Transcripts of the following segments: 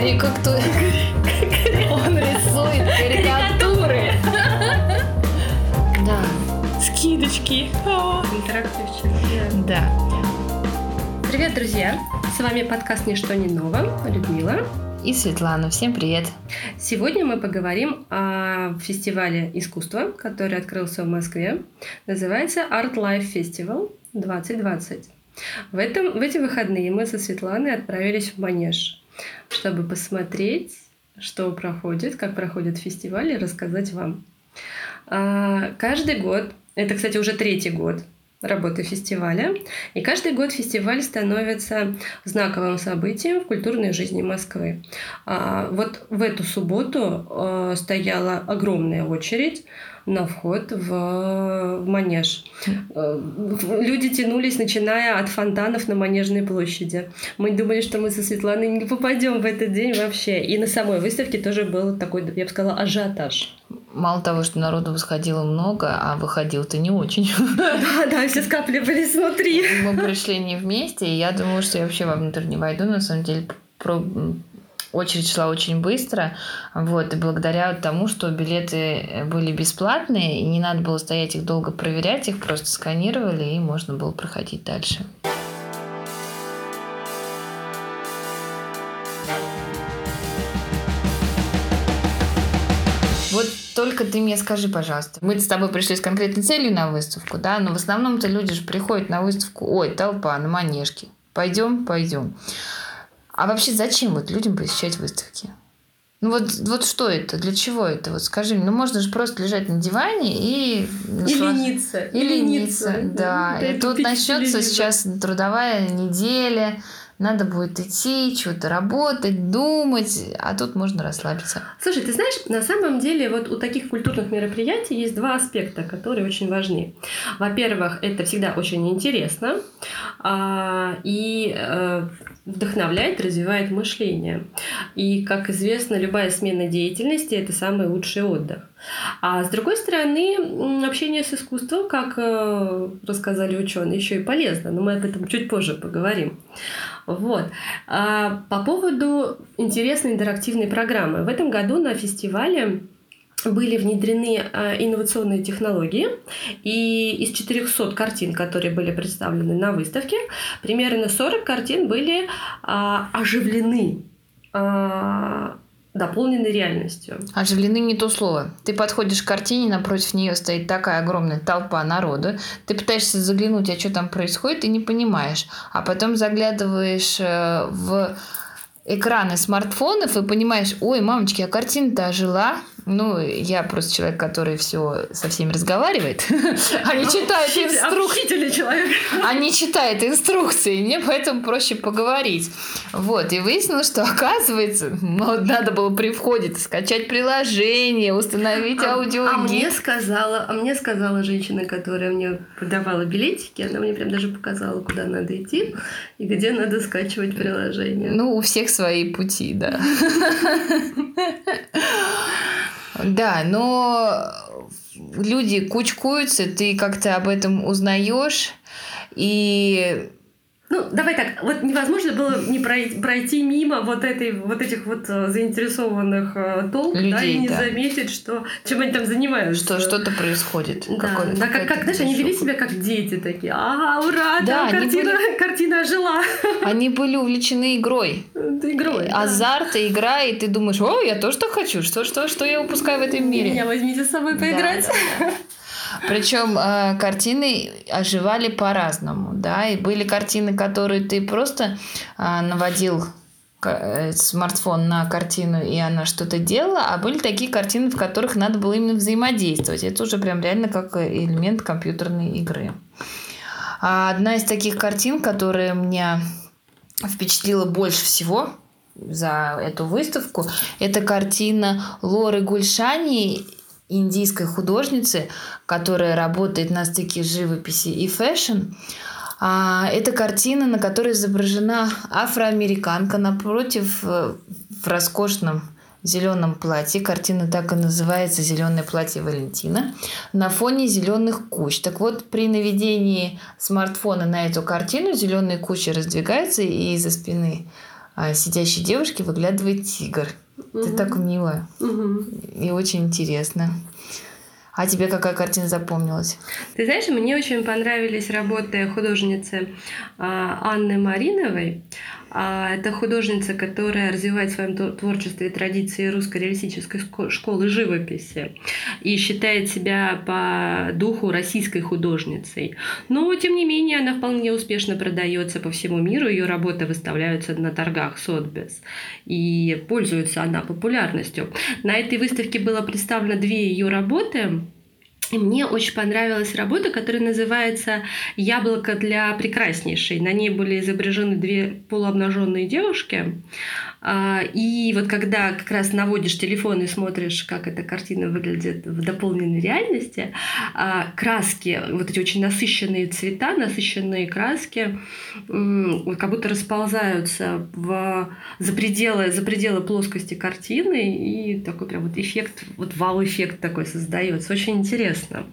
Карикату... Он рисует карикатуры. Да. Скидочки. Интерактивчик. Да. Привет, друзья! С вами подкаст «Ничто не ново». Людмила. И Светлана. Всем привет. Сегодня мы поговорим о фестивале искусства, который открылся в Москве. Называется Art Life Festival 2020. В, этом, в эти выходные мы со Светланой отправились в Манеж, чтобы посмотреть, что проходит, как проходит фестиваль и рассказать вам. А, каждый год, это, кстати, уже третий год работы фестиваля. И каждый год фестиваль становится знаковым событием в культурной жизни Москвы. А, вот в эту субботу а, стояла огромная очередь на вход в, в манеж. Э, люди тянулись, начиная от фонтанов на Манежной площади. Мы думали, что мы со Светланой не попадем в этот день вообще. И на самой выставке тоже был такой, я бы сказала, ажиотаж. Мало того, что народу восходило много, а выходил-то не очень. Да, да, все скапливались внутри. Мы пришли не вместе, и я думала, что я вообще вовнутрь не войду. На самом деле, про очередь шла очень быстро, вот, и благодаря тому, что билеты были бесплатные, и не надо было стоять их долго проверять, их просто сканировали, и можно было проходить дальше. Только ты мне скажи, пожалуйста, мы с тобой пришли с конкретной целью на выставку, да, но в основном-то люди же приходят на выставку, ой, толпа, на манежке, пойдем, пойдем. А вообще зачем вот людям посещать выставки? Ну вот, вот что это? Для чего это? Вот скажи мне, ну можно же просто лежать на диване и... И лениться. И лениться, да. да. И тут начнется сейчас трудовая неделя, надо будет идти, что-то работать, думать, а тут можно расслабиться. Слушай, ты знаешь, на самом деле вот у таких культурных мероприятий есть два аспекта, которые очень важны. Во-первых, это всегда очень интересно а, и а, вдохновляет, развивает мышление. И, как известно, любая смена деятельности – это самый лучший отдых. А с другой стороны, общение с искусством, как э, рассказали ученые, еще и полезно, но мы об этом чуть позже поговорим. Вот. А по поводу интересной интерактивной программы. В этом году на фестивале были внедрены а, инновационные технологии, и из 400 картин, которые были представлены на выставке, примерно 40 картин были а, оживлены а, дополненной реальностью. Оживлены не то слово. Ты подходишь к картине, напротив нее стоит такая огромная толпа народа. Ты пытаешься заглянуть, а что там происходит, и не понимаешь. А потом заглядываешь э, в экраны смартфонов и понимаешь, ой, мамочки, а картина-то ожила, ну, я просто человек, который все со всеми разговаривает. Они ну, читают инструкции. человек. Они читают инструкции, мне поэтому проще поговорить. Вот, и выяснилось, что оказывается, надо было при входе скачать приложение, установить а, аудиогид. А мне сказала, а мне сказала женщина, которая мне продавала билетики, она мне прям даже показала, куда надо идти и где надо скачивать приложение. Ну, у всех свои пути, да. Да, но люди кучкуются, ты как-то об этом узнаешь, и ну, давай так, вот невозможно было не пройти мимо вот, этой, вот этих вот э, заинтересованных э, толп, Людей, да, и не да. заметить, что, чем они там занимаются. Что что-то происходит. Да, какой, да как, как знаешь, они вели себя как дети такие. Ага, ура, да, там картина, были... картина ожила. Они были увлечены игрой. Игрой, да. Азарт, игра, и ты думаешь, о, я тоже так хочу, что, что, что я упускаю в этом мире. Меня возьмите с собой поиграть. Да, да, да. Причем э, картины оживали по-разному, да, и были картины, которые ты просто э, наводил смартфон на картину, и она что-то делала, а были такие картины, в которых надо было именно взаимодействовать. Это уже прям реально как элемент компьютерной игры. А одна из таких картин, которая меня впечатлила больше всего за эту выставку, это картина Лоры Гульшани индийской художницы, которая работает на стыке живописи и fashion. А, это картина, на которой изображена афроамериканка напротив э, в роскошном зеленом платье. Картина так и называется «Зеленое платье Валентина» на фоне зеленых куч. Так вот, при наведении смартфона на эту картину зеленые кучи раздвигаются, и из-за спины а, сидящей девушки выглядывает тигр. Это так мило и очень интересно. А тебе какая картина запомнилась? Ты знаешь, мне очень понравились работы художницы а, Анны Мариновой. А, это художница, которая развивает в своем творчестве традиции русской реалистической школы живописи и считает себя по духу российской художницей. Но, тем не менее, она вполне успешно продается по всему миру. Ее работы выставляются на торгах Сотбес. И пользуется она популярностью. На этой выставке было представлено две ее работы и мне очень понравилась работа, которая называется «Яблоко для прекраснейшей». На ней были изображены две полуобнаженные девушки. А, и вот когда как раз наводишь телефон и смотришь, как эта картина выглядит в дополненной реальности, а, краски, вот эти очень насыщенные цвета, насыщенные краски, вот как будто расползаются в, за, пределы, за пределы плоскости картины, и такой прям вот эффект, вот вау-эффект такой создается. Очень интересно.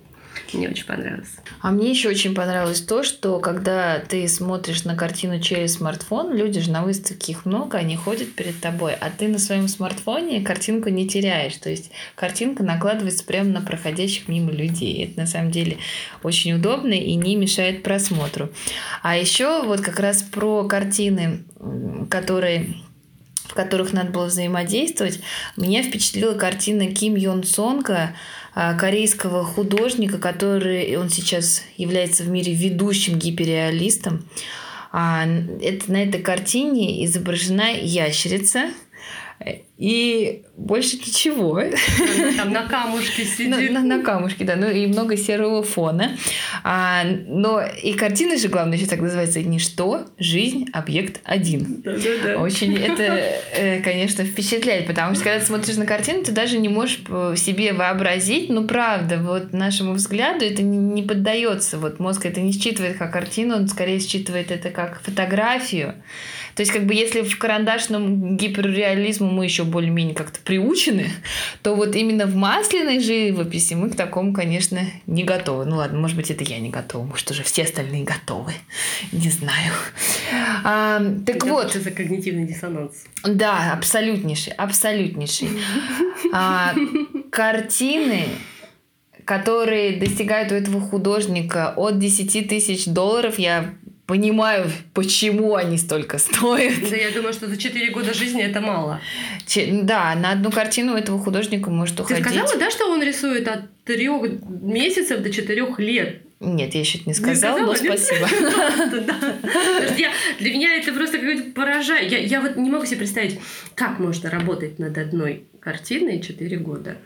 Мне очень понравилось. А мне еще очень понравилось то, что когда ты смотришь на картину через смартфон, люди же на выставке их много, они ходят перед тобой, а ты на своем смартфоне картинку не теряешь. То есть картинка накладывается прямо на проходящих мимо людей. Это на самом деле очень удобно и не мешает просмотру. А еще вот как раз про картины, которые в которых надо было взаимодействовать, меня впечатлила картина Ким Йон Сонга корейского художника, который он сейчас является в мире ведущим гиперреалистом. А, это, на этой картине изображена ящерица, и больше ничего. Там на камушке сидит. На, на, на камушке, да. Ну и много серого фона. А, но и картина же, главное, еще так называется «Ничто. Жизнь. Объект один». Да, да, да. Очень это, э, конечно, впечатляет, потому что когда ты смотришь на картину, ты даже не можешь себе вообразить, ну правда, вот нашему взгляду это не поддается. Вот мозг это не считывает как картину, он скорее считывает это как фотографию. То есть, как бы, если в карандашном гиперреализму мы еще более-менее как-то приучены, то вот именно в масляной живописи мы к такому, конечно, не готовы. Ну ладно, может быть, это я не готова, может, уже все остальные готовы. Не знаю. А, так это вот. За когнитивный диссонанс? Да, абсолютнейший, абсолютнейший. А, картины которые достигают у этого художника от 10 тысяч долларов, я понимаю, почему они столько стоят. Да, я думаю, что за 4 года жизни это мало. Че, да, на одну картину этого художника может уходить. Ты сказала, да, что он рисует от трех месяцев до четырех лет? Нет, я еще не сказала, но спасибо. Для меня это просто какой-то поражает. Я вот не могу себе представить, как можно работать над одной картиной 4 года.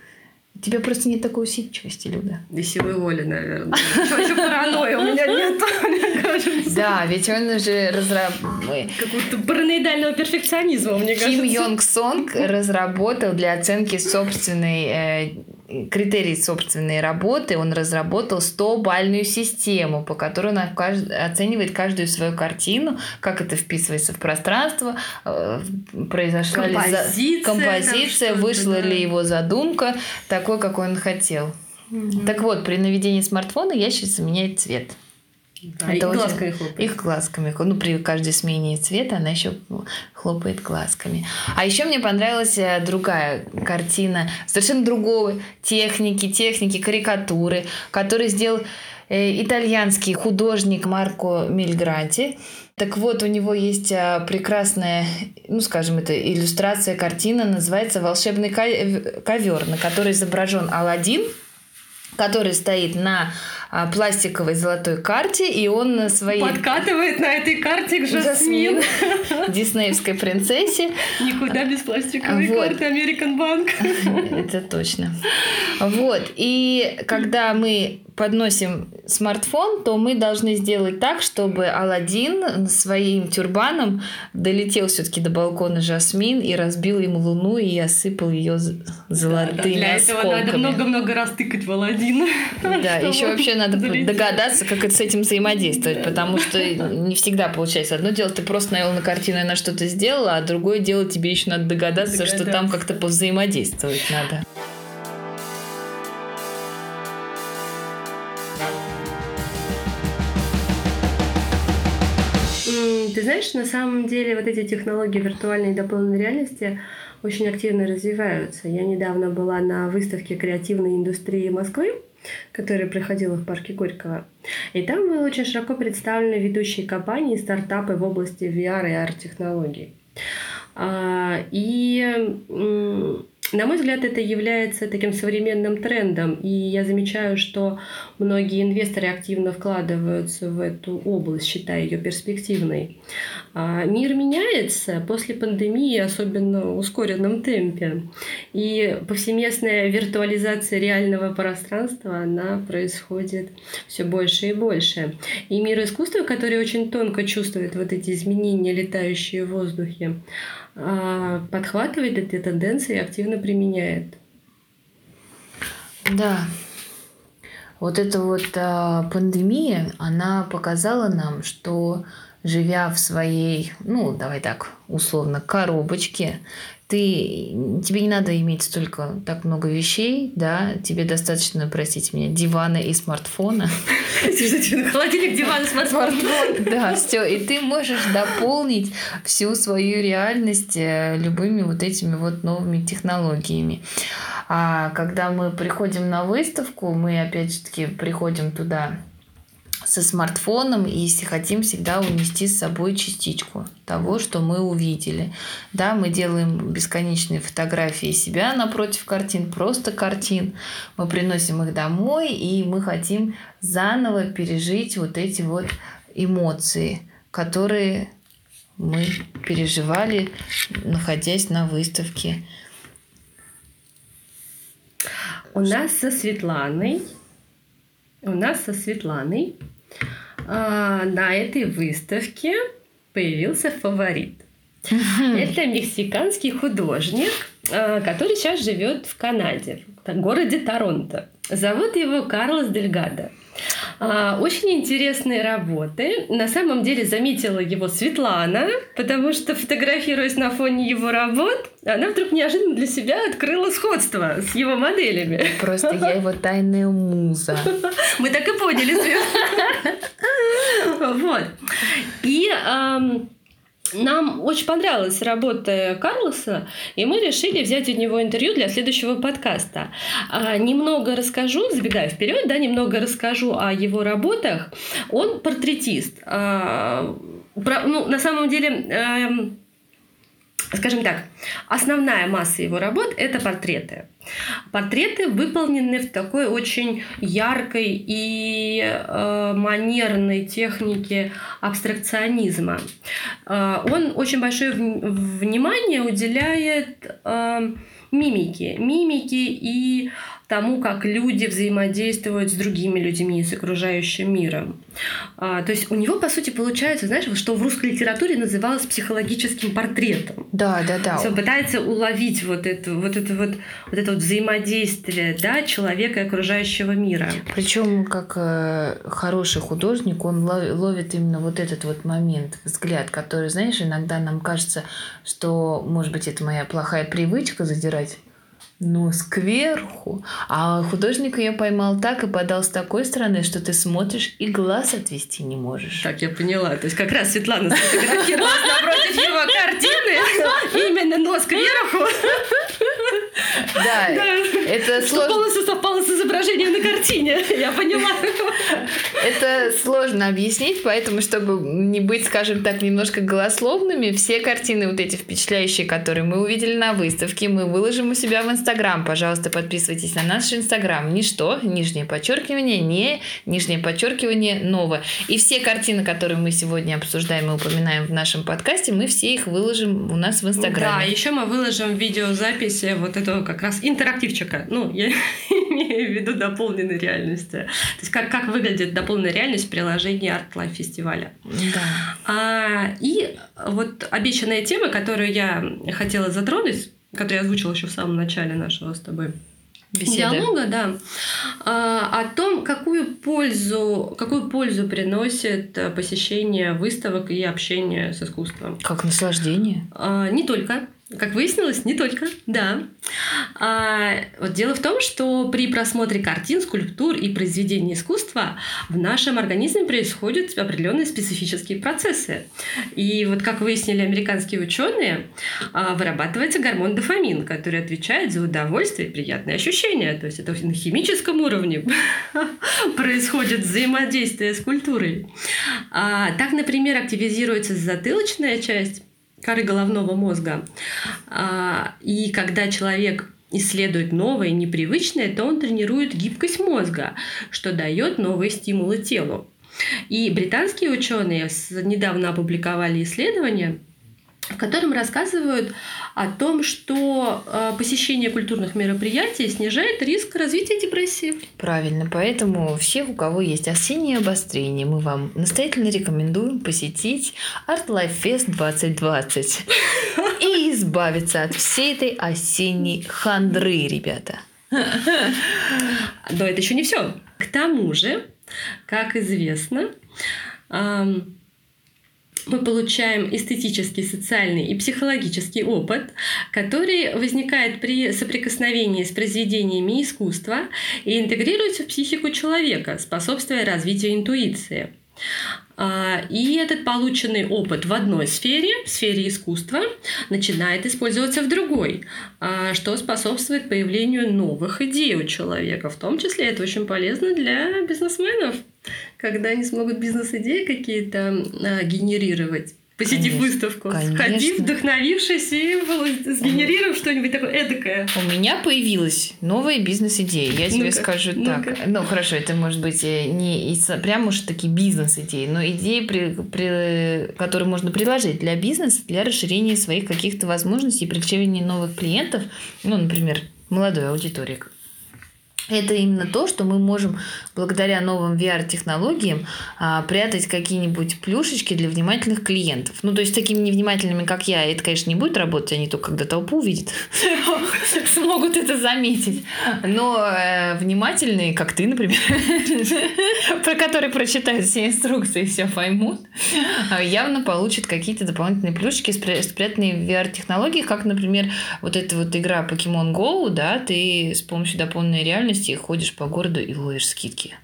У тебя просто нет такой усидчивости, Люда. Да силы воли, наверное. Еще паранойя у меня нет, мне кажется. Да, ведь он же разработал... Какого-то параноидального перфекционизма, мне кажется. Ким Йонг Сонг разработал для оценки собственной э, критерий собственной работы, он разработал 100-бальную систему, по которой он оценивает каждую свою картину, как это вписывается в пространство, э, произошла композиция, ли композиция вышла да. ли его задумка такой, какой он хотел. Угу. Так вот, при наведении смартфона ящерица меняет цвет. Да, это их очень... глазками хлопает. Их глазками. Ну, при каждой смене цвета она еще хлопает глазками. А еще мне понравилась э, другая картина совершенно другого техники, техники, карикатуры, который сделал э, итальянский художник Марко Мильгранти. Так вот, у него есть э, прекрасная, ну, скажем, это иллюстрация картина, называется «Волшебный ковер», на которой изображен Алладин, который стоит на пластиковой золотой карте, и он на своей... Подкатывает на этой карте к Жасмин. Диснеевской принцессе. Никуда без пластиковой вот. карты American Bank. Это точно. Вот. И когда мы подносим смартфон, то мы должны сделать так, чтобы Алладин своим тюрбаном долетел все-таки до балкона Жасмин и разбил ему луну и осыпал ее золотыми да, Для осколками. этого надо много-много раз тыкать в Алладина. Да, еще вообще надо долететь. догадаться, как это с этим взаимодействовать, потому что не всегда получается. Одно дело, ты просто навел на картину и на что-то сделала, а другое дело, тебе еще надо догадаться, догадаться. что там как-то повзаимодействовать надо. Ты знаешь, на самом деле вот эти технологии виртуальной и дополненной реальности очень активно развиваются. Я недавно была на выставке креативной индустрии Москвы, которая проходила в парке Горького. И там были очень широко представлены ведущие компании и стартапы в области VR и AR-технологий. А, и на мой взгляд, это является таким современным трендом, и я замечаю, что многие инвесторы активно вкладываются в эту область, считая ее перспективной. А мир меняется после пандемии, особенно в ускоренном темпе, и повсеместная виртуализация реального пространства, она происходит все больше и больше. И мир искусства, который очень тонко чувствует вот эти изменения, летающие в воздухе, подхватывает эти тенденции и активно применяет. Да. Вот эта вот а, пандемия, она показала нам, что живя в своей, ну, давай так, условно, коробочке, ты, тебе не надо иметь столько так много вещей, да, тебе достаточно, простите меня, дивана и смартфона. Холодильник, диван, смартфон. Да, все, и ты можешь дополнить всю свою реальность э, любыми вот этими вот новыми технологиями. А когда мы приходим на выставку, мы опять же таки приходим туда со смартфоном и если хотим всегда унести с собой частичку того, что мы увидели. Да, мы делаем бесконечные фотографии себя напротив картин, просто картин. Мы приносим их домой и мы хотим заново пережить вот эти вот эмоции, которые мы переживали, находясь на выставке. У нас со Светланой у нас со Светланой а, на этой выставке появился фаворит. Это мексиканский художник, а, который сейчас живет в Канаде, в городе Торонто. Зовут его Карлос Дельгадо. А, очень интересные работы. На самом деле заметила его Светлана, потому что, фотографируясь на фоне его работ, она вдруг неожиданно для себя открыла сходство с его моделями. Просто я его тайная муза. Мы так и поняли, Вот. И нам очень понравилась работа Карлоса, и мы решили взять у него интервью для следующего подкаста. А, немного расскажу, забегая вперед, да, немного расскажу о его работах. Он портретист. А, ну, на самом деле, э, скажем так, основная масса его работ – это портреты. Портреты выполнены в такой очень яркой и э, манерной технике абстракционизма. Э, он очень большое внимание уделяет э, мимике, мимике и тому, как люди взаимодействуют с другими людьми, с окружающим миром. А, то есть у него, по сути, получается, знаешь, что в русской литературе называлось психологическим портретом. Да, да, да. он пытается уловить вот это вот, это вот, вот это вот взаимодействие да, человека и окружающего мира. Причем, как э, хороший художник, он ловит именно вот этот вот момент, взгляд, который, знаешь, иногда нам кажется, что, может быть, это моя плохая привычка задирать нос кверху. А художник ее поймал так и подал с такой стороны, что ты смотришь и глаз отвести не можешь. Так, я поняла. То есть как раз Светлана сфотографировалась напротив его картины. Именно нос кверху. Да, это сложно. полностью совпало с изображением на картине. Я поняла. Это сложно объяснить, поэтому, чтобы не быть, скажем так, немножко голословными, все картины вот эти впечатляющие, которые мы увидели на выставке, мы выложим у себя в Инстаграм. Пожалуйста, подписывайтесь на наш Инстаграм. Ничто, нижнее подчеркивание, не, нижнее подчеркивание, новое. И все картины, которые мы сегодня обсуждаем и упоминаем в нашем подкасте, мы все их выложим у нас в Инстаграме. Да, еще мы выложим видеозаписи вот этого как раз интерактивчика. Ну, я имею в виду дополненной реальности. То есть как, как выглядит дополненная реальность в приложении Art Life фестиваля. Да. А, и вот обещанная тема, которую я хотела затронуть, который я озвучила еще в самом начале нашего с тобой Беседы. диалога, да, а, о том, какую пользу, какую пользу приносит посещение выставок и общение с искусством. Как наслаждение? А, не только. Как выяснилось, не только, да. А, вот дело в том, что при просмотре картин, скульптур и произведений искусства в нашем организме происходят определенные специфические процессы. И вот как выяснили американские ученые, а, вырабатывается гормон дофамин, который отвечает за удовольствие и приятные ощущения. То есть это на химическом уровне происходит взаимодействие с культурой. А, так, например, активизируется затылочная часть коры головного мозга. А, и когда человек исследует новое, непривычное, то он тренирует гибкость мозга, что дает новые стимулы телу. И британские ученые недавно опубликовали исследование, в котором рассказывают о том, что э, посещение культурных мероприятий снижает риск развития депрессии. Правильно, поэтому всех, у кого есть осеннее обострение, мы вам настоятельно рекомендуем посетить Art Life Fest 2020 и избавиться от всей этой осенней хандры, ребята. Но это еще не все. К тому же, как известно, мы получаем эстетический, социальный и психологический опыт, который возникает при соприкосновении с произведениями искусства и интегрируется в психику человека, способствуя развитию интуиции. А, и этот полученный опыт в одной сфере, в сфере искусства, начинает использоваться в другой, а, что способствует появлению новых идей у человека. В том числе это очень полезно для бизнесменов, когда они смогут бизнес-идеи какие-то а, генерировать посетив конечно, выставку, конечно. сходив, вдохновившись и сгенерировав что-нибудь такое эдакое. У меня появилась новая бизнес-идея, я тебе ну скажу ну так. Ну, хорошо, это может быть э, не прям уж такие бизнес-идеи, но идеи, при, при, которые можно приложить для бизнеса, для расширения своих каких-то возможностей, привлечения новых клиентов, ну, например, молодой аудитории, это именно то, что мы можем благодаря новым VR-технологиям а, прятать какие-нибудь плюшечки для внимательных клиентов. Ну, то есть такими невнимательными, как я, это, конечно, не будет работать, они только когда толпу увидят, смогут это заметить. Но э, внимательные, как ты, например, про которые прочитают все инструкции и все поймут, явно получат какие-то дополнительные плюшечки, спрятанные в VR-технологиях, как, например, вот эта вот игра Pokemon Go, да, ты с помощью дополненной реальности возможности ходишь по городу и ловишь скидки.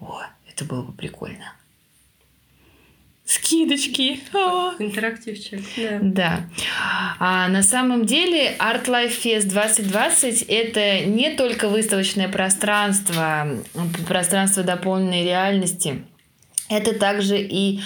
О, это было бы прикольно. Скидочки. О. Интерактивчик. Да. да. А на самом деле Art Life Fest 2020 это не только выставочное пространство, пространство дополненной реальности. Это также и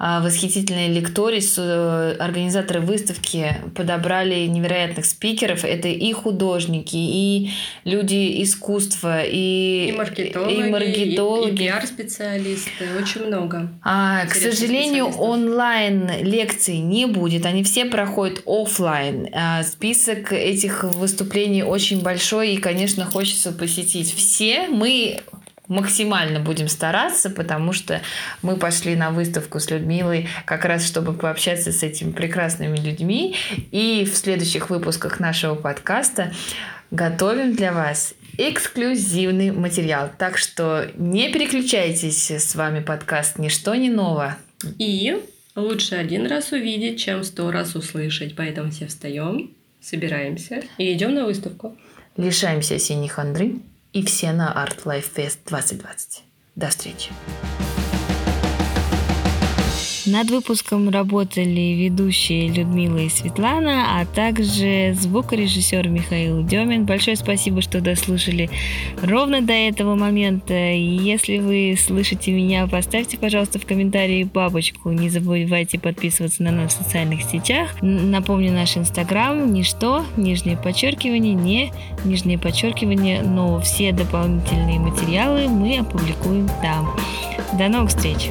а, восхитительный лекторий, э, организаторы выставки подобрали невероятных спикеров. Это и художники, и люди искусства, и, и маркетологи, и, маркетологи. и, и пиар-специалисты. Очень много. А, к сожалению, онлайн лекций не будет. Они все проходят офлайн. А, список этих выступлений очень большой, и, конечно, хочется посетить все. Мы максимально будем стараться, потому что мы пошли на выставку с Людмилой как раз, чтобы пообщаться с этими прекрасными людьми. И в следующих выпусках нашего подкаста готовим для вас эксклюзивный материал. Так что не переключайтесь, с вами подкаст «Ничто не ново». И лучше один раз увидеть, чем сто раз услышать. Поэтому все встаем, собираемся и идем на выставку. Лишаемся осенних хандры и все на Art Life Fest 2020. До встречи! Над выпуском работали ведущие Людмила и Светлана, а также звукорежиссер Михаил Демин. Большое спасибо, что дослушали ровно до этого момента. Если вы слышите меня, поставьте, пожалуйста, в комментарии бабочку. Не забывайте подписываться на нас в социальных сетях. Напомню, наш инстаграм ничто, нижнее подчеркивание, не нижнее подчеркивание, но все дополнительные материалы мы опубликуем там. До новых встреч!